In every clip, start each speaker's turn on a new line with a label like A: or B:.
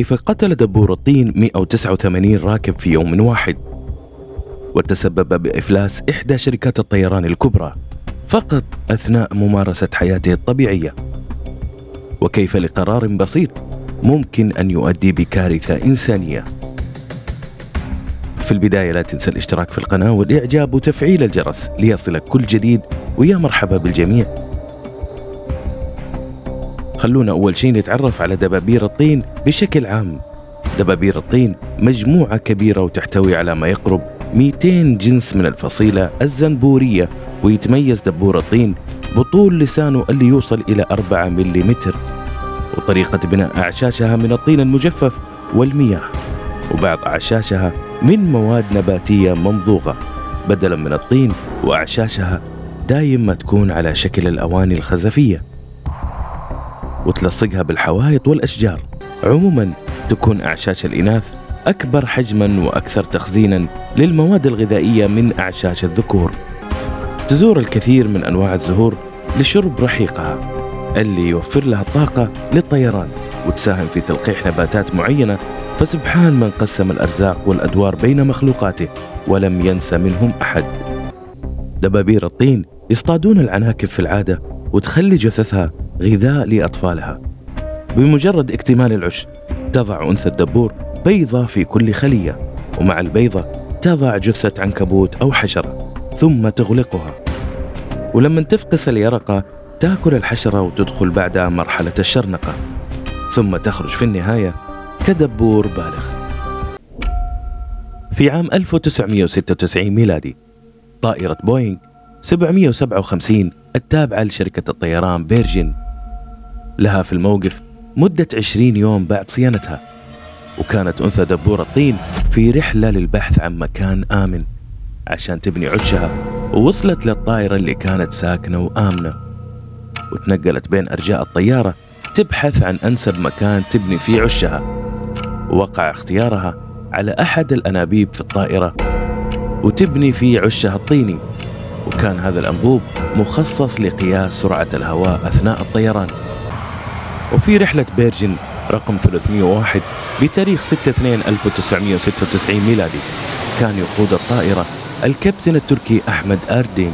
A: كيف قتل دبور الطين 189 راكب في يوم واحد؟ وتسبب بإفلاس إحدى شركات الطيران الكبرى فقط أثناء ممارسة حياته الطبيعية. وكيف لقرار بسيط ممكن أن يؤدي بكارثة إنسانية. في البداية لا تنسى الاشتراك في القناة والإعجاب وتفعيل الجرس ليصلك كل جديد. ويا مرحبا بالجميع. خلونا أول شيء نتعرف على دبابير الطين بشكل عام. دبابير الطين مجموعة كبيرة وتحتوي على ما يقرب 200 جنس من الفصيلة الزنبورية ويتميز دبور الطين بطول لسانه اللي يوصل إلى 4 ملم وطريقة بناء أعشاشها من الطين المجفف والمياه. وبعض أعشاشها من مواد نباتية ممضوغة. بدلا من الطين وأعشاشها دايم ما تكون على شكل الأواني الخزفية. وتلصقها بالحوائط والأشجار. عموما تكون أعشاش الإناث أكبر حجما وأكثر تخزينا للمواد الغذائية من أعشاش الذكور. تزور الكثير من أنواع الزهور لشرب رحيقها اللي يوفر لها الطاقة للطيران وتساهم في تلقيح نباتات معينة. فسبحان من قسم الأرزاق والأدوار بين مخلوقاته ولم ينس منهم أحد. دبابير الطين يصطادون العناكب في العادة وتخلي جثثها غذاء لأطفالها. بمجرد اكتمال العش تضع أنثى الدبور بيضة في كل خلية ومع البيضة تضع جثة عنكبوت أو حشرة ثم تغلقها. ولما تفقس اليرقة تأكل الحشرة وتدخل بعدها مرحلة الشرنقة ثم تخرج في النهاية كدبور بالغ. في عام 1996 ميلادي طائرة بوينغ 757 التابعة لشركة الطيران بيرجن لها في الموقف مدة 20 يوم بعد صيانتها وكانت أنثى دبور الطين في رحلة للبحث عن مكان آمن عشان تبني عشها ووصلت للطائرة اللي كانت ساكنة وآمنة وتنقلت بين أرجاء الطيارة تبحث عن أنسب مكان تبني فيه عشها ووقع اختيارها على أحد الأنابيب في الطائرة وتبني فيه عشها الطيني وكان هذا الأنبوب مخصص لقياس سرعة الهواء أثناء الطيران. وفي رحلة بيرجن رقم 301 بتاريخ 6/2/1996 ميلادي. كان يقود الطائرة الكابتن التركي أحمد أردين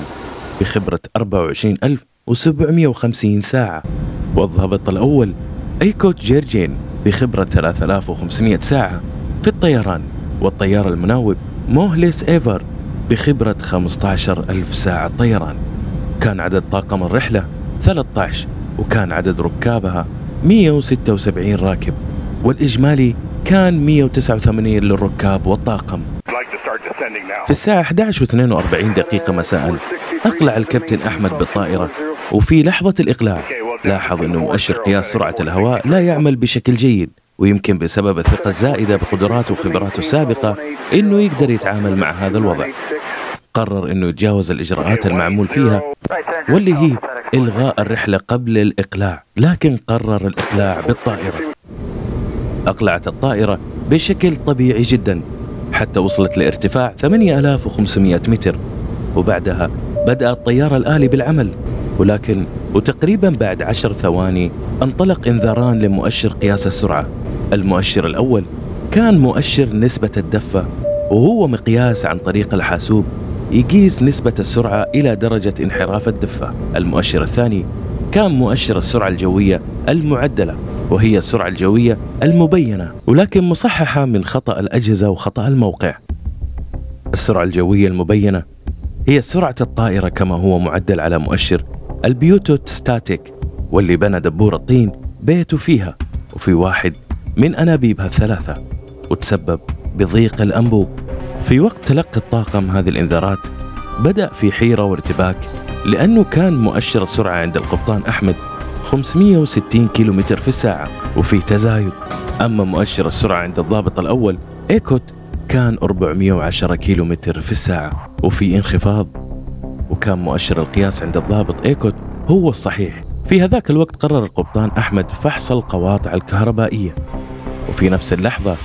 A: بخبرة 24750 ساعة. والضابط الأول أيكوت جيرجين بخبرة 3500 ساعة في الطيران. والطيار المناوب موهليس إيفر بخبرة 15 ألف ساعة طيران. كان عدد طاقم الرحلة 13 وكان عدد ركابها 176 راكب والإجمالي كان 189 للركاب والطاقم. في الساعة 11 و42 دقيقة مساء أقلع الكابتن أحمد بالطائرة وفي لحظة الإقلاع لاحظ أنه مؤشر قياس سرعة الهواء لا يعمل بشكل جيد ويمكن بسبب الثقة الزائدة بقدراته وخبراته السابقة أنه يقدر يتعامل مع هذا الوضع. قرر أنه يتجاوز الإجراءات المعمول فيها واللي هي إلغاء الرحلة قبل الإقلاع لكن قرر الإقلاع بالطائرة. أقلعت الطائرة بشكل طبيعي جدا حتى وصلت لارتفاع 8500 متر. وبعدها بدأ الطيار الآلي بالعمل ولكن وتقريبا بعد عشر ثواني انطلق إنذاران لمؤشر قياس السرعة. المؤشر الأول كان مؤشر نسبة الدفة وهو مقياس عن طريق الحاسوب. يقيس نسبة السرعة إلى درجة انحراف الدفة. المؤشر الثاني كان مؤشر السرعة الجوية المعدلة وهي السرعة الجوية المبينة ولكن مصححة من خطأ الأجهزة وخطأ الموقع. السرعة الجوية المبينة هي سرعة الطائرة كما هو معدل على مؤشر البيوتوت ستاتيك واللي بنى دبور الطين بيته فيها وفي واحد من أنابيبها الثلاثة وتسبب بضيق الأنبوب. في وقت تلقي الطاقم هذه الإنذارات بدأ في حيرة وارتباك لأنه كان مؤشر السرعة عند القبطان أحمد 560 كيلومتر في الساعة وفي تزايد. أما مؤشر السرعة عند الضابط الأول إيكوت كان 410 كيلومتر في الساعة وفي انخفاض. وكان مؤشر القياس عند الضابط إيكوت هو الصحيح. في هذاك الوقت قرر القبطان أحمد فحص القواطع الكهربائية. وفي نفس اللحظة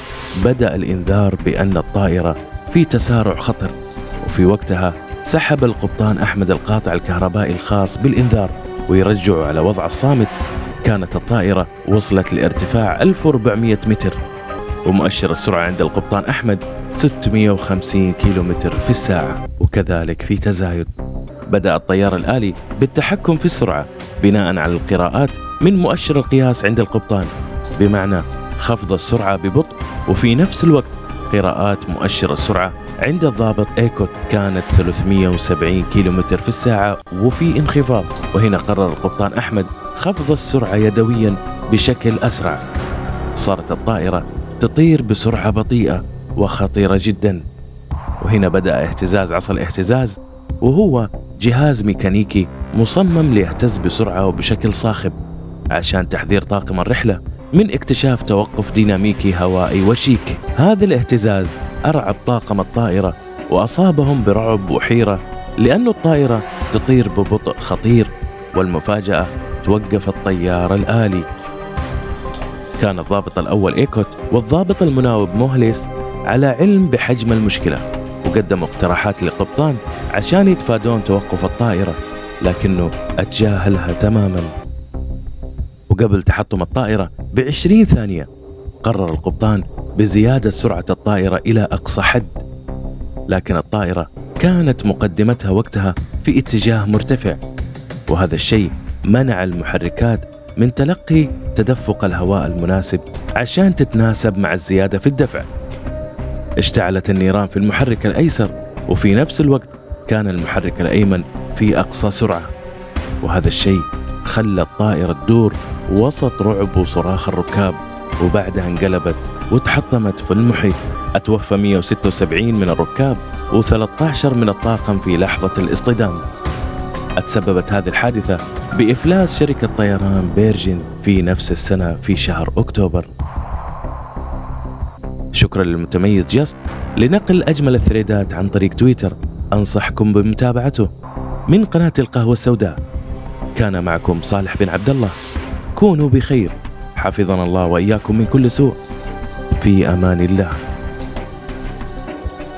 A: بدأ الإنذار بأن الطائرة في تسارع خطر وفي وقتها سحب القبطان أحمد القاطع الكهربائي الخاص بالإنذار ويرجعه على وضع الصامت. كانت الطائرة وصلت لارتفاع 1400 متر ومؤشر السرعة عند القبطان أحمد 650 كيلومتر في الساعة وكذلك في تزايد. بدأ الطيار الآلي بالتحكم في السرعة بناء على القراءات من مؤشر القياس عند القبطان بمعنى خفض السرعة ببطء وفي نفس الوقت قراءات مؤشر السرعة عند الضابط ايكوت كانت 370 كيلومتر في الساعة وفي انخفاض. وهنا قرر القبطان أحمد خفض السرعة يدويا بشكل أسرع. صارت الطائرة تطير بسرعة بطيئة وخطيرة جدا. وهنا بدأ اهتزاز عصا الاهتزاز وهو جهاز ميكانيكي مصمم ليهتز بسرعة وبشكل صاخب عشان تحذير طاقم الرحلة. من اكتشاف توقف ديناميكي هوائي وشيك. هذا الاهتزاز أرعب طاقم الطائرة وأصابهم برعب وحيرة لأن الطائرة تطير ببطء خطير والمفاجأة توقف الطيار الآلي. كان الضابط الأول إيكوت والضابط المناوب موهليس على علم بحجم المشكلة وقدموا اقتراحات لقبطان عشان يتفادون توقف الطائرة لكنه أتجاهلها تماما. وقبل تحطم الطائرة بعشرين ثانية قرر القبطان بزيادة سرعة الطائرة إلى أقصى حد. لكن الطائرة كانت مقدمتها وقتها في اتجاه مرتفع وهذا الشيء منع المحركات من تلقي تدفق الهواء المناسب عشان تتناسب مع الزيادة في الدفع. اشتعلت النيران في المحرك الأيسر وفي نفس الوقت كان المحرك الأيمن في أقصى سرعة وهذا الشيء خلى الطائرة تدور وسط رعب وصراخ الركاب وبعدها انقلبت وتحطمت في المحيط. أتوفى 176 من الركاب و13 من الطاقم في لحظة الاصطدام. أتسببت هذه الحادثة بإفلاس شركة طيران بيرجن في نفس السنة في شهر أكتوبر. شكرا للمتميز جاست لنقل أجمل الثريدات عن طريق تويتر. أنصحكم بمتابعته من قناة القهوة السوداء. كان معكم صالح بن عبد الله. كونوا بخير. حفظنا الله وإياكم من كل سوء. في أمان الله.